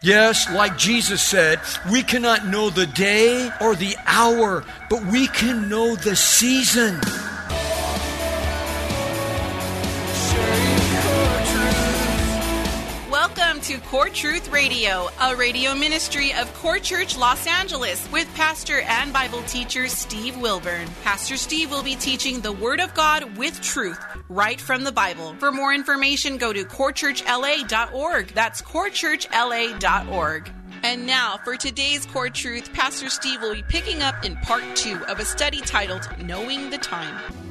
Yes, like Jesus said, we cannot know the day or the hour, but we can know the season. To Core Truth Radio, a radio ministry of Core Church Los Angeles with pastor and Bible teacher Steve Wilburn. Pastor Steve will be teaching the Word of God with truth right from the Bible. For more information, go to corechurchla.org. That's corechurchla.org. And now, for today's Core Truth, Pastor Steve will be picking up in part two of a study titled Knowing the Time.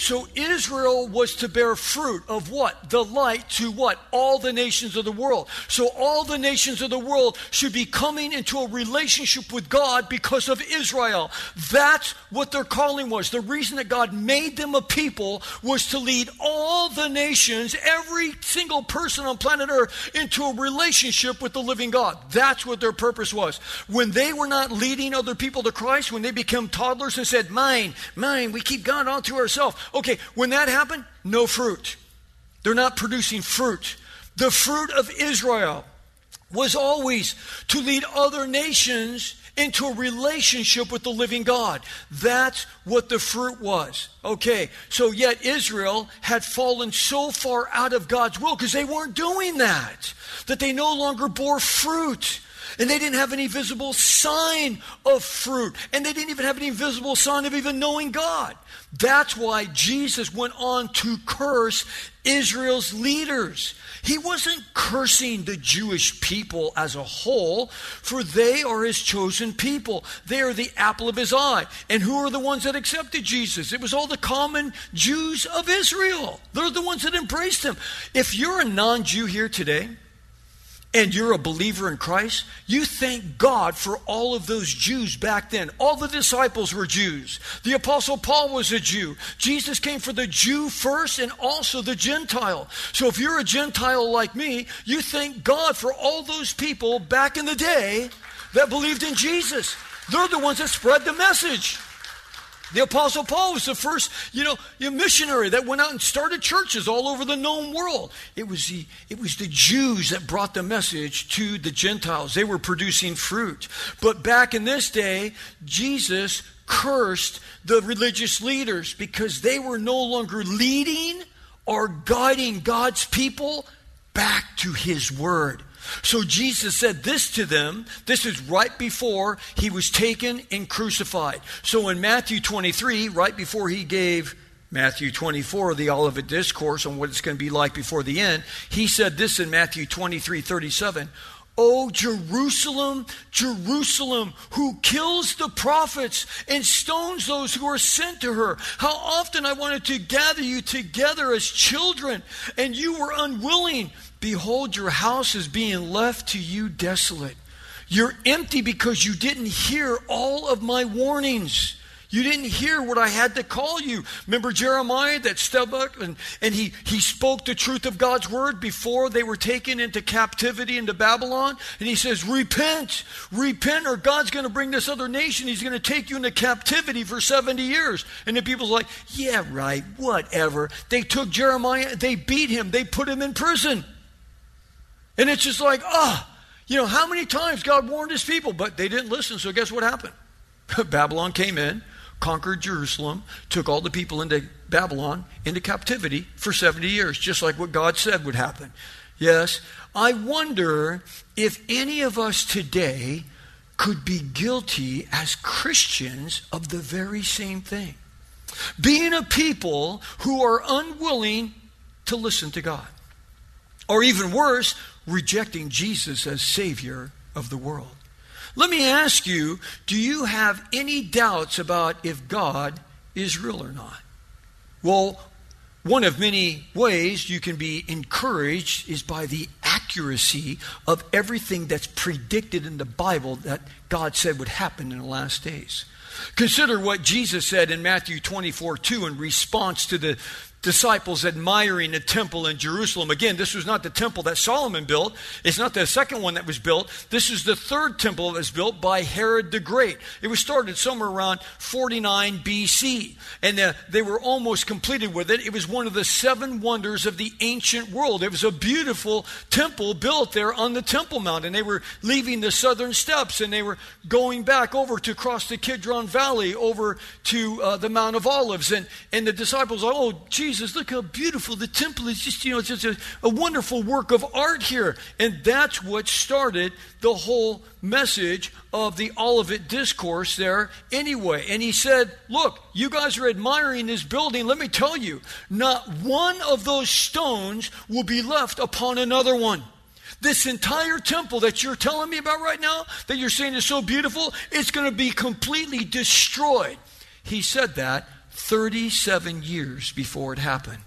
So Israel was to bear fruit of what? The light to what? All the nations of the world. So all the nations of the world should be coming into a relationship with God because of Israel. That's what their calling was. The reason that God made them a people was to lead all the nations, every single person on planet Earth, into a relationship with the living God. That's what their purpose was. When they were not leading other people to Christ, when they became toddlers and said, Mine, mine, we keep God all to ourselves. Okay, when that happened, no fruit. They're not producing fruit. The fruit of Israel was always to lead other nations into a relationship with the living God. That's what the fruit was. Okay, so yet Israel had fallen so far out of God's will because they weren't doing that, that they no longer bore fruit. And they didn't have any visible sign of fruit. And they didn't even have any visible sign of even knowing God. That's why Jesus went on to curse Israel's leaders. He wasn't cursing the Jewish people as a whole, for they are his chosen people. They are the apple of his eye. And who are the ones that accepted Jesus? It was all the common Jews of Israel. They're the ones that embraced him. If you're a non Jew here today, and you're a believer in Christ, you thank God for all of those Jews back then. All the disciples were Jews. The Apostle Paul was a Jew. Jesus came for the Jew first and also the Gentile. So if you're a Gentile like me, you thank God for all those people back in the day that believed in Jesus. They're the ones that spread the message. The Apostle Paul was the first, you know, missionary that went out and started churches all over the known world. It was the, it was the Jews that brought the message to the Gentiles. They were producing fruit. But back in this day, Jesus cursed the religious leaders because they were no longer leading or guiding God's people back to his word. So Jesus said this to them. This is right before he was taken and crucified. So in Matthew 23, right before he gave Matthew 24, the Olivet Discourse on what it's going to be like before the end, he said this in Matthew 23 37. Oh, Jerusalem, Jerusalem, who kills the prophets and stones those who are sent to her. How often I wanted to gather you together as children, and you were unwilling. Behold, your house is being left to you desolate. You're empty because you didn't hear all of my warnings. You didn't hear what I had to call you. Remember Jeremiah that stepped up and, and he, he spoke the truth of God's word before they were taken into captivity into Babylon? And he says, Repent, repent, or God's going to bring this other nation. He's going to take you into captivity for 70 years. And the people's like, Yeah, right, whatever. They took Jeremiah, they beat him, they put him in prison. And it's just like, oh, you know, how many times God warned his people, but they didn't listen. So guess what happened? Babylon came in, conquered Jerusalem, took all the people into Babylon, into captivity for 70 years, just like what God said would happen. Yes, I wonder if any of us today could be guilty as Christians of the very same thing. Being a people who are unwilling to listen to God. Or even worse, rejecting Jesus as Savior of the world. Let me ask you do you have any doubts about if God is real or not? Well, one of many ways you can be encouraged is by the accuracy of everything that's predicted in the Bible that God said would happen in the last days. Consider what Jesus said in Matthew 24 2 in response to the disciples admiring the temple in Jerusalem. Again, this was not the temple that Solomon built. It's not the second one that was built. This is the third temple that was built by Herod the Great. It was started somewhere around 49 BC, and uh, they were almost completed with it. It was one of the seven wonders of the ancient world. It was a beautiful temple built there on the Temple Mount, and they were leaving the southern steps, and they were going back over to cross the Kidron Valley over to uh, the Mount of Olives, and, and the disciples, oh, Jesus Jesus, look how beautiful the temple is. Just, you know, it's just a, a wonderful work of art here. And that's what started the whole message of the Olivet discourse there anyway. And he said, Look, you guys are admiring this building. Let me tell you, not one of those stones will be left upon another one. This entire temple that you're telling me about right now, that you're saying is so beautiful, it's going to be completely destroyed. He said that 37 years before it happened.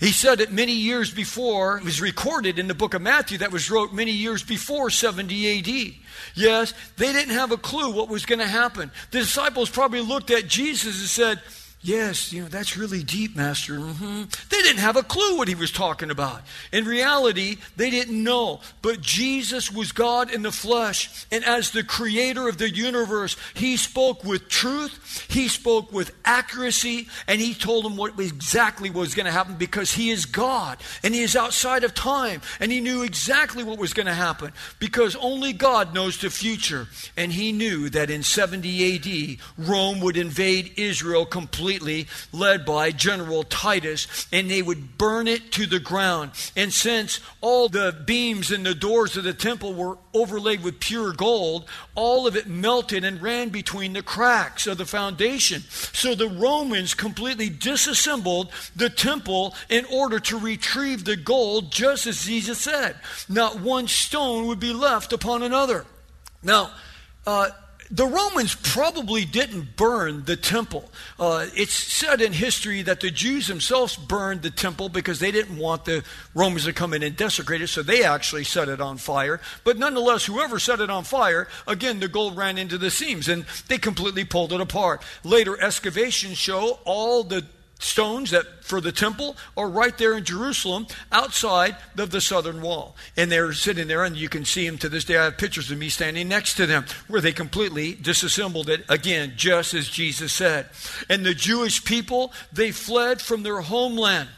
He said it many years before. It was recorded in the book of Matthew that was wrote many years before 70 AD. Yes, they didn't have a clue what was going to happen. The disciples probably looked at Jesus and said, Yes, you know, that's really deep, Master. Mm-hmm. They didn't have a clue what he was talking about. In reality, they didn't know. But Jesus was God in the flesh. And as the creator of the universe, he spoke with truth, he spoke with accuracy, and he told them what exactly was going to happen because he is God and he is outside of time. And he knew exactly what was going to happen because only God knows the future. And he knew that in 70 AD, Rome would invade Israel completely completely, led by General Titus, and they would burn it to the ground. And since all the beams and the doors of the temple were overlaid with pure gold, all of it melted and ran between the cracks of the foundation. So the Romans completely disassembled the temple in order to retrieve the gold, just as Jesus said. Not one stone would be left upon another. Now, uh, the Romans probably didn't burn the temple. Uh, it's said in history that the Jews themselves burned the temple because they didn't want the Romans to come in and desecrate it, so they actually set it on fire. But nonetheless, whoever set it on fire, again, the gold ran into the seams and they completely pulled it apart. Later excavations show all the stones that for the temple are right there in Jerusalem outside of the southern wall. And they're sitting there, and you can see them to this day. I have pictures of me standing next to them where they completely disassembled it again, just as Jesus said. And the Jewish people, they fled from their homeland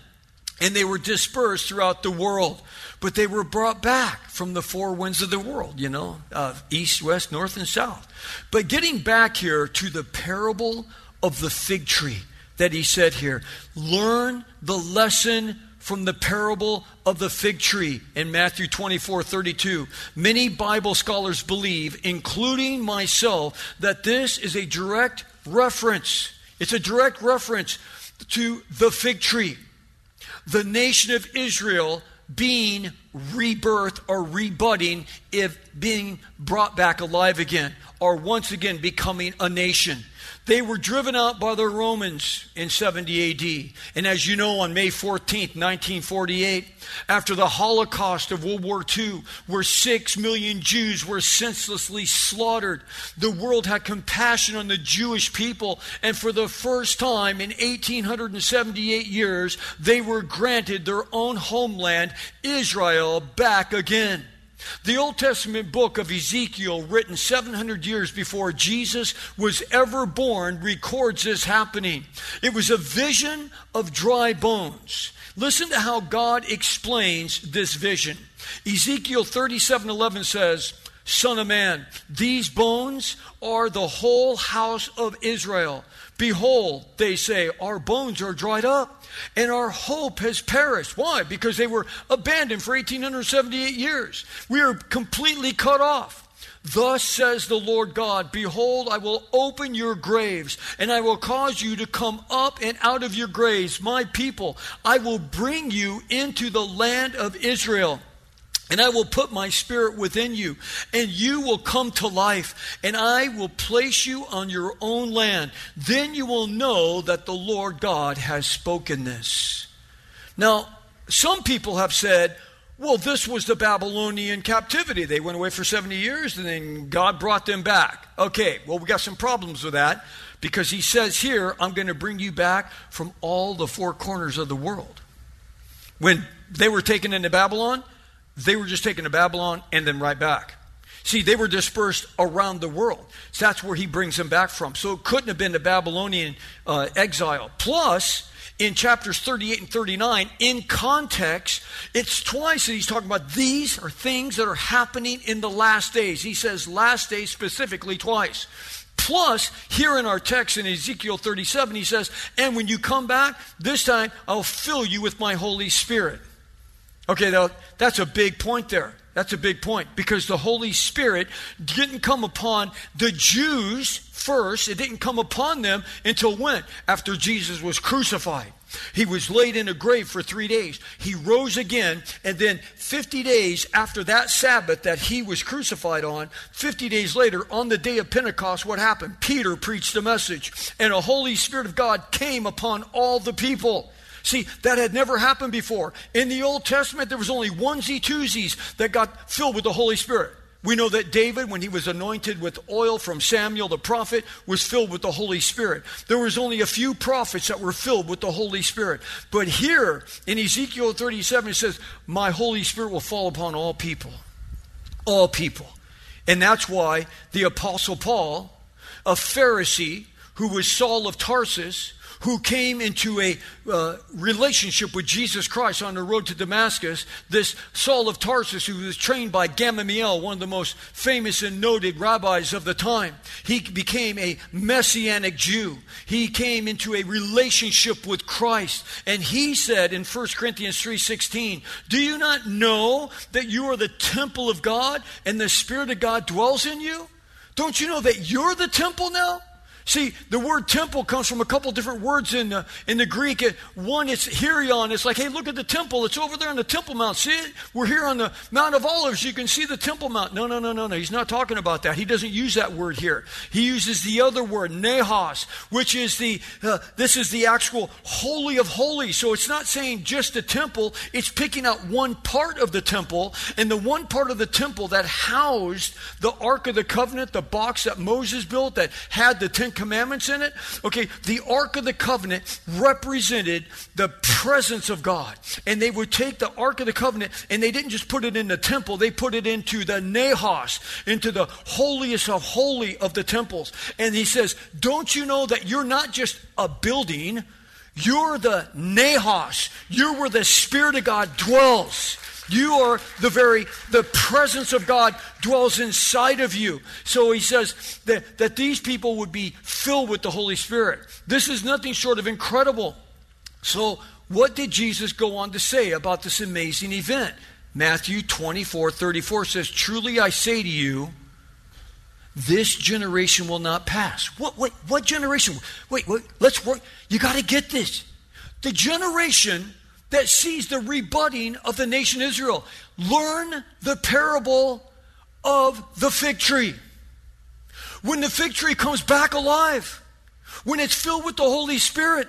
and they were dispersed throughout the world. But they were brought back from the four winds of the world, you know, uh, east, west, north, and south. But getting back here to the parable of the fig tree that he said here. Learn the lesson from the parable of the fig tree in Matthew 24 32. Many Bible scholars believe, including myself, that this is a direct reference. It's a direct reference to the fig tree. The nation of Israel being rebirthed or rebudding if being brought back alive again or once again becoming a nation. They were driven out by the Romans in 70 AD. And as you know, on May 14th, 1948, after the Holocaust of World War II, where six million Jews were senselessly slaughtered, the world had compassion on the Jewish people. And for the first time in 1878 years, they were granted their own homeland, Israel, back again. The Old Testament book of Ezekiel, written 700 years before Jesus was ever born, records this happening. It was a vision of dry bones. Listen to how God explains this vision. Ezekiel 37:11 says, "Son of man, these bones are the whole house of Israel. Behold, they say, our bones are dried up." and our hope has perished. Why? Because they were abandoned for 1878 years. We are completely cut off. Thus says the Lord God Behold, I will open your graves, and I will cause you to come up and out of your graves, my people. I will bring you into the land of Israel. And I will put my spirit within you, and you will come to life, and I will place you on your own land. Then you will know that the Lord God has spoken this. Now, some people have said, well, this was the Babylonian captivity. They went away for 70 years and then God brought them back. Okay, well, we got some problems with that because he says here, I'm going to bring you back from all the four corners of the world. When they were taken into Babylon, they were just taken to Babylon and then right back. See, they were dispersed around the world. So that's where he brings them back from. So it couldn't have been the Babylonian uh, exile. Plus, in chapters 38 and 39, in context, it's twice that he's talking about these are things that are happening in the last days. He says last days specifically twice. Plus, here in our text in Ezekiel 37, he says, And when you come back, this time I'll fill you with my Holy Spirit. Okay, now, that's a big point there. That's a big point because the Holy Spirit didn't come upon the Jews first. It didn't come upon them until when? After Jesus was crucified. He was laid in a grave for three days. He rose again, and then 50 days after that Sabbath that he was crucified on, 50 days later, on the day of Pentecost, what happened? Peter preached a message, and a Holy Spirit of God came upon all the people. See, that had never happened before. In the Old Testament, there was only onesie twosies that got filled with the Holy Spirit. We know that David, when he was anointed with oil from Samuel the prophet, was filled with the Holy Spirit. There was only a few prophets that were filled with the Holy Spirit. But here in Ezekiel 37, it says, My Holy Spirit will fall upon all people. All people. And that's why the Apostle Paul, a Pharisee who was Saul of Tarsus, who came into a uh, relationship with Jesus Christ on the road to Damascus, this Saul of Tarsus, who was trained by Gamaliel, one of the most famous and noted rabbis of the time, he became a messianic Jew. He came into a relationship with Christ, and he said in 1 Corinthians 3:16, "Do you not know that you are the temple of God and the Spirit of God dwells in you? Don't you know that you're the temple now?" See, the word temple comes from a couple different words in, uh, in the Greek. One, it's hieron. It's like, hey, look at the temple. It's over there on the Temple Mount. See it? We're here on the Mount of Olives. You can see the Temple Mount. No, no, no, no, no. He's not talking about that. He doesn't use that word here. He uses the other word, naos, which is the, uh, this is the actual holy of holies. So it's not saying just a temple. It's picking out one part of the temple. And the one part of the temple that housed the Ark of the Covenant, the box that Moses built that had the Ten Commandments in it? Okay, the Ark of the Covenant represented the presence of God. And they would take the Ark of the Covenant and they didn't just put it in the temple, they put it into the Naos, into the holiest of holy of the temples. And he says, Don't you know that you're not just a building? You're the Naos. You're where the Spirit of God dwells. You are the very, the presence of God dwells inside of you. So he says that, that these people would be filled with the Holy Spirit. This is nothing short of incredible. So, what did Jesus go on to say about this amazing event? Matthew 24 34 says, Truly I say to you, this generation will not pass. What, what, what generation? Wait, wait, let's work. You got to get this. The generation that sees the rebudding of the nation Israel. Learn the parable of the fig tree. When the fig tree comes back alive, when it's filled with the Holy Spirit,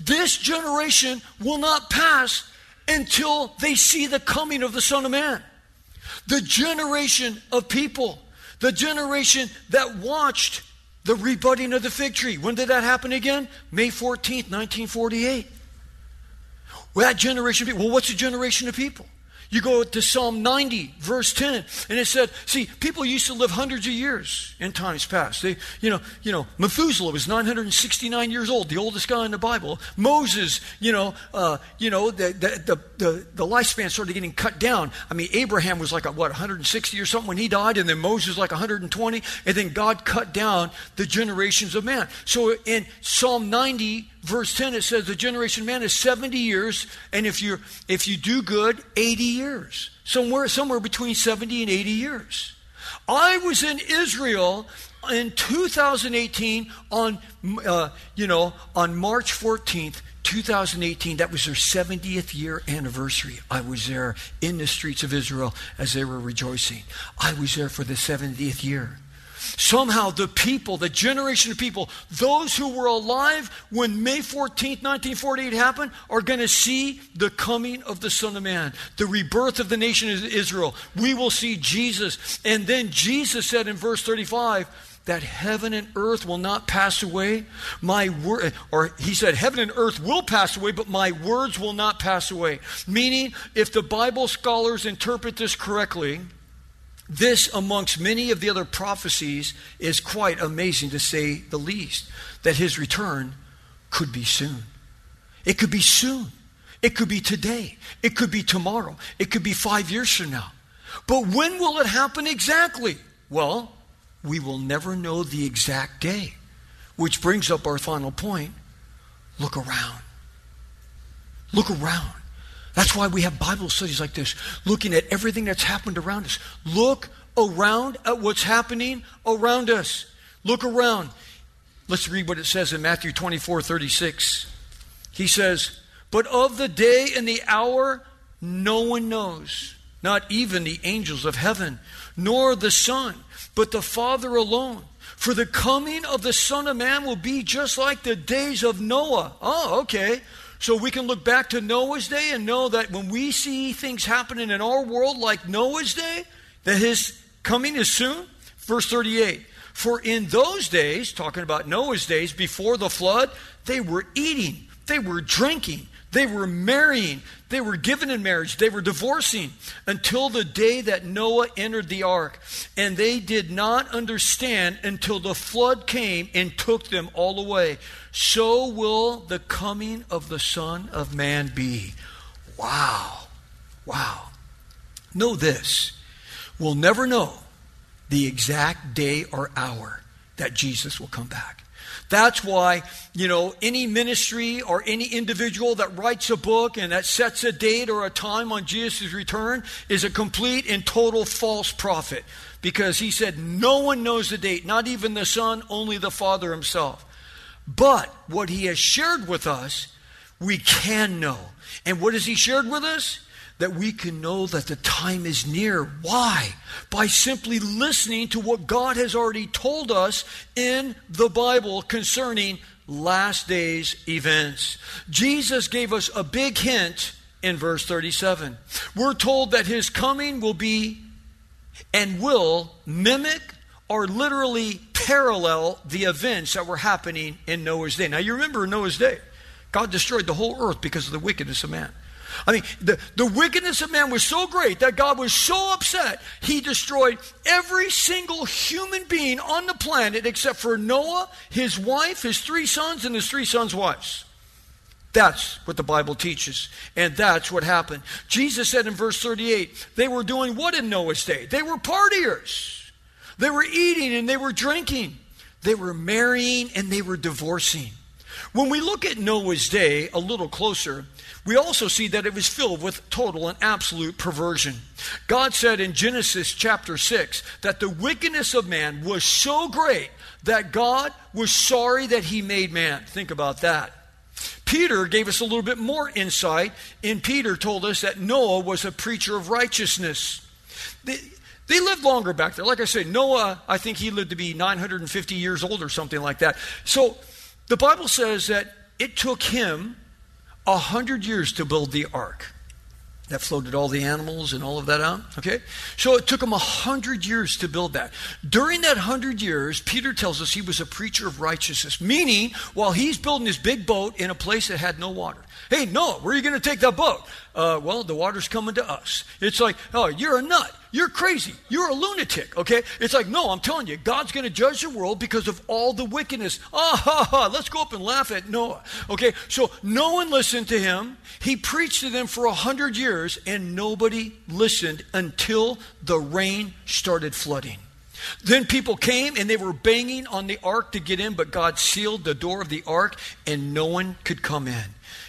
this generation will not pass until they see the coming of the Son of Man. The generation of people, the generation that watched the rebudding of the fig tree. When did that happen again? May 14th, 1948. Well, that generation of people. Well, what's a generation of people? You go to Psalm 90, verse 10, and it said, see, people used to live hundreds of years in times past. They, you know, you know, Methuselah was 969 years old, the oldest guy in the Bible. Moses, you know, uh, you know, the, the, the, the, lifespan started getting cut down. I mean, Abraham was like, a, what, 160 or something when he died, and then Moses like 120, and then God cut down the generations of man. So in Psalm 90, verse 10 it says the generation of man is 70 years and if you if you do good 80 years somewhere somewhere between 70 and 80 years. I was in israel in 2018 on uh, you know on march 14th 2018 that was their 70th year anniversary. I was there in the streets of israel as they were rejoicing. I was there for the 70th year somehow the people, the generation of people, those who were alive when May 14th, 1948 happened, are going to see the coming of the Son of Man, the rebirth of the nation of Israel. We will see Jesus. And then Jesus said in verse 35, that heaven and earth will not pass away. My word, or he said, heaven and earth will pass away, but my words will not pass away. Meaning, if the Bible scholars interpret this correctly, this, amongst many of the other prophecies, is quite amazing to say the least. That his return could be soon. It could be soon. It could be today. It could be tomorrow. It could be five years from now. But when will it happen exactly? Well, we will never know the exact day. Which brings up our final point look around. Look around. That's why we have Bible studies like this, looking at everything that's happened around us. Look around at what's happening around us. Look around. Let's read what it says in Matthew 24 36. He says, But of the day and the hour, no one knows, not even the angels of heaven, nor the Son but the Father alone. For the coming of the Son of Man will be just like the days of Noah. Oh, okay. So we can look back to Noah's day and know that when we see things happening in our world like Noah's day, that his coming is soon. Verse 38 For in those days, talking about Noah's days before the flood, they were eating, they were drinking, they were marrying. They were given in marriage. They were divorcing until the day that Noah entered the ark. And they did not understand until the flood came and took them all away. So will the coming of the Son of Man be. Wow. Wow. Know this. We'll never know the exact day or hour that Jesus will come back. That's why, you know, any ministry or any individual that writes a book and that sets a date or a time on Jesus' return is a complete and total false prophet. Because he said, no one knows the date, not even the Son, only the Father himself. But what he has shared with us, we can know. And what has he shared with us? That we can know that the time is near. Why? By simply listening to what God has already told us in the Bible concerning last days events. Jesus gave us a big hint in verse 37. We're told that his coming will be and will mimic or literally parallel the events that were happening in Noah's day. Now, you remember Noah's day. God destroyed the whole earth because of the wickedness of man. I mean, the, the wickedness of man was so great that God was so upset, he destroyed every single human being on the planet except for Noah, his wife, his three sons, and his three sons' wives. That's what the Bible teaches. And that's what happened. Jesus said in verse 38 they were doing what in Noah's day? They were partiers. They were eating and they were drinking. They were marrying and they were divorcing. When we look at Noah's day a little closer, we also see that it was filled with total and absolute perversion. God said in Genesis chapter 6 that the wickedness of man was so great that God was sorry that he made man. Think about that. Peter gave us a little bit more insight, and Peter told us that Noah was a preacher of righteousness. They, they lived longer back there. Like I said, Noah, I think he lived to be 950 years old or something like that. So the Bible says that it took him a hundred years to build the ark. That floated all the animals and all of that out. Okay? So it took him a hundred years to build that. During that hundred years, Peter tells us he was a preacher of righteousness, meaning while he's building his big boat in a place that had no water. Hey, Noah, where are you going to take that boat? Uh, well, the water's coming to us. It's like, oh, you're a nut. You're crazy. You're a lunatic. Okay? It's like, no, I'm telling you, God's going to judge the world because of all the wickedness. Ah, ha, ha. Let's go up and laugh at Noah. Okay? So no one listened to him. He preached to them for a hundred years, and nobody listened until the rain started flooding. Then people came and they were banging on the ark to get in, but God sealed the door of the ark and no one could come in.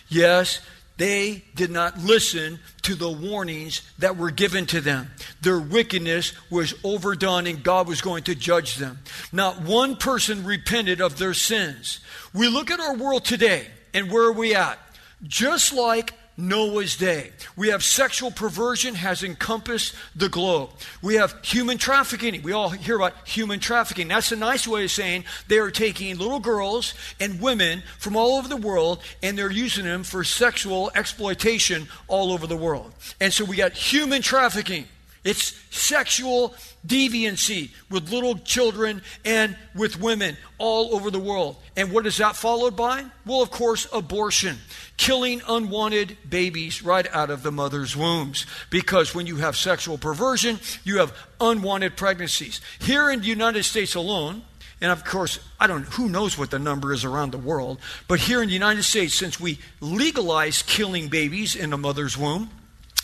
Yes, they did not listen to the warnings that were given to them. Their wickedness was overdone and God was going to judge them. Not one person repented of their sins. We look at our world today and where are we at? Just like Noah's day. We have sexual perversion has encompassed the globe. We have human trafficking. We all hear about human trafficking. That's a nice way of saying they are taking little girls and women from all over the world and they're using them for sexual exploitation all over the world. And so we got human trafficking. It's sexual deviancy with little children and with women all over the world. And what is that followed by? Well, of course, abortion, killing unwanted babies right out of the mother's wombs. Because when you have sexual perversion, you have unwanted pregnancies. Here in the United States alone, and of course, I don't who knows what the number is around the world, but here in the United States, since we legalized killing babies in the mother's womb,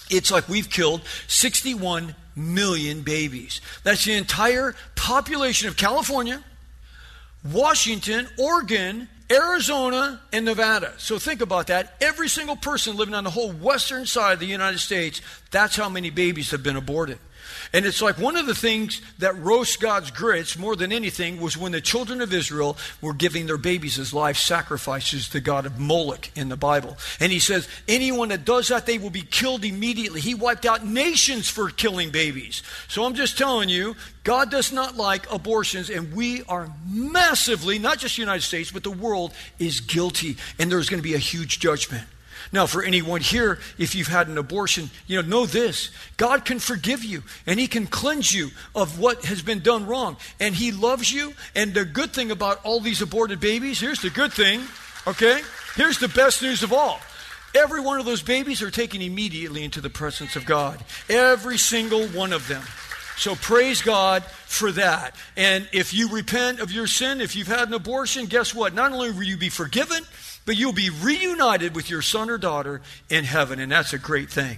it's like we've killed 61 million babies. That's the entire population of California, Washington, Oregon, Arizona, and Nevada. So think about that. Every single person living on the whole western side of the United States, that's how many babies have been aborted. And it's like one of the things that roasts God's grits more than anything was when the children of Israel were giving their babies as life sacrifices to God of Moloch in the Bible. And he says, anyone that does that, they will be killed immediately. He wiped out nations for killing babies. So I'm just telling you, God does not like abortions, and we are massively, not just the United States, but the world is guilty, and there's going to be a huge judgment. Now, for anyone here, if you've had an abortion, you know, know this God can forgive you and He can cleanse you of what has been done wrong. And He loves you. And the good thing about all these aborted babies here's the good thing, okay? Here's the best news of all. Every one of those babies are taken immediately into the presence of God. Every single one of them. So praise God for that. And if you repent of your sin, if you've had an abortion, guess what? Not only will you be forgiven, but you'll be reunited with your son or daughter in heaven, and that's a great thing.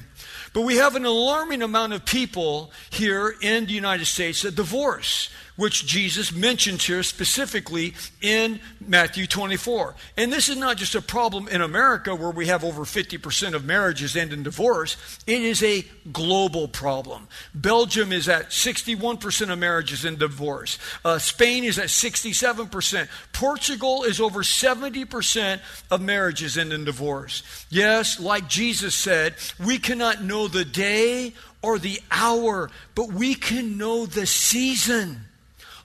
But we have an alarming amount of people here in the United States that divorce which Jesus mentions here specifically in Matthew 24. And this is not just a problem in America where we have over 50% of marriages end in divorce, it is a global problem. Belgium is at 61% of marriages in divorce, uh, Spain is at 67%, Portugal is over 70% of marriages end in divorce. Yes, like Jesus said, we cannot know the day or the hour, but we can know the season.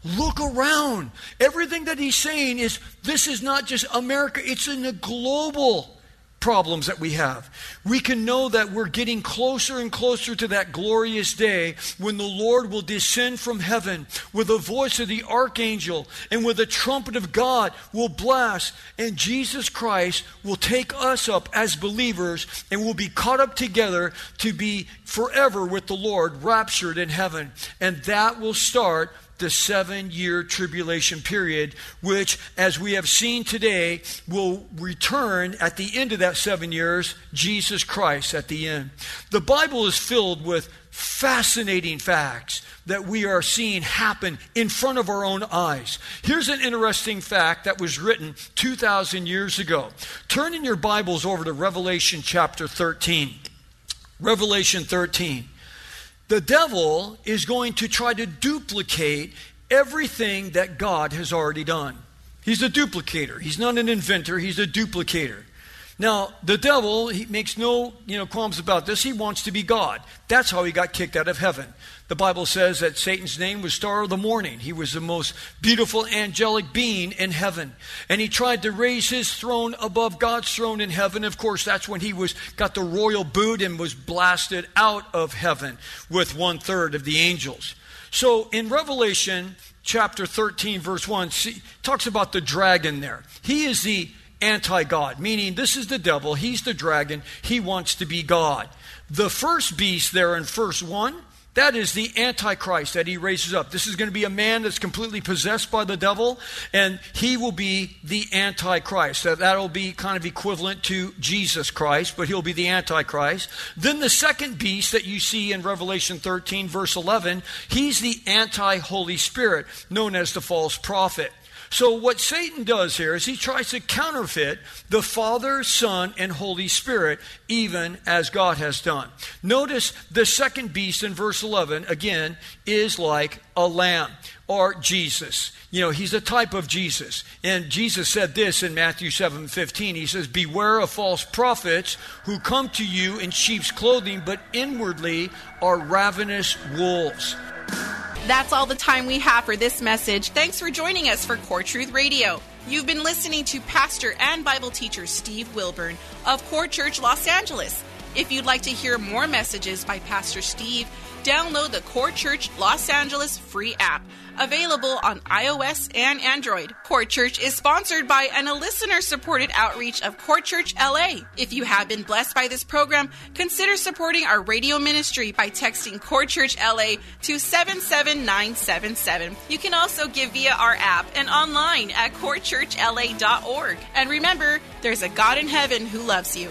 Look around. Everything that he's saying is this is not just America, it's in the global problems that we have. We can know that we're getting closer and closer to that glorious day when the Lord will descend from heaven with the voice of the archangel and with the trumpet of God will blast and Jesus Christ will take us up as believers and we'll be caught up together to be forever with the Lord raptured in heaven. And that will start the seven year tribulation period, which, as we have seen today, will return at the end of that seven years, Jesus Christ at the end. The Bible is filled with fascinating facts that we are seeing happen in front of our own eyes. Here's an interesting fact that was written 2,000 years ago. Turn in your Bibles over to Revelation chapter 13. Revelation 13 the devil is going to try to duplicate everything that God has already done. He's a duplicator. He's not an inventor, he's a duplicator. Now, the devil, he makes no, you know, qualms about this. He wants to be God. That's how he got kicked out of heaven. The Bible says that Satan's name was Star of the Morning. He was the most beautiful angelic being in heaven. And he tried to raise his throne above God's throne in heaven. Of course, that's when he was got the royal boot and was blasted out of heaven with one third of the angels. So in Revelation chapter 13, verse 1, see, talks about the dragon there. He is the anti God, meaning this is the devil, he's the dragon, he wants to be God. The first beast there in verse 1 that is the Antichrist that he raises up. This is going to be a man that's completely possessed by the devil, and he will be the Antichrist. That, that'll be kind of equivalent to Jesus Christ, but he'll be the Antichrist. Then the second beast that you see in Revelation 13, verse 11, he's the anti Holy Spirit, known as the false prophet. So, what Satan does here is he tries to counterfeit the Father, Son, and Holy Spirit, even as God has done. Notice the second beast in verse 11, again, is like a lamb or Jesus. You know, he's a type of Jesus. And Jesus said this in Matthew 7 15. He says, Beware of false prophets who come to you in sheep's clothing, but inwardly are ravenous wolves. That's all the time we have for this message. Thanks for joining us for Core Truth Radio. You've been listening to pastor and Bible teacher Steve Wilburn of Core Church Los Angeles. If you'd like to hear more messages by Pastor Steve, download the Core Church Los Angeles free app, available on iOS and Android. Core Church is sponsored by and a listener supported outreach of Core Church LA. If you have been blessed by this program, consider supporting our radio ministry by texting Core Church LA to 77977. You can also give via our app and online at corechurchla.org. And remember, there's a God in heaven who loves you.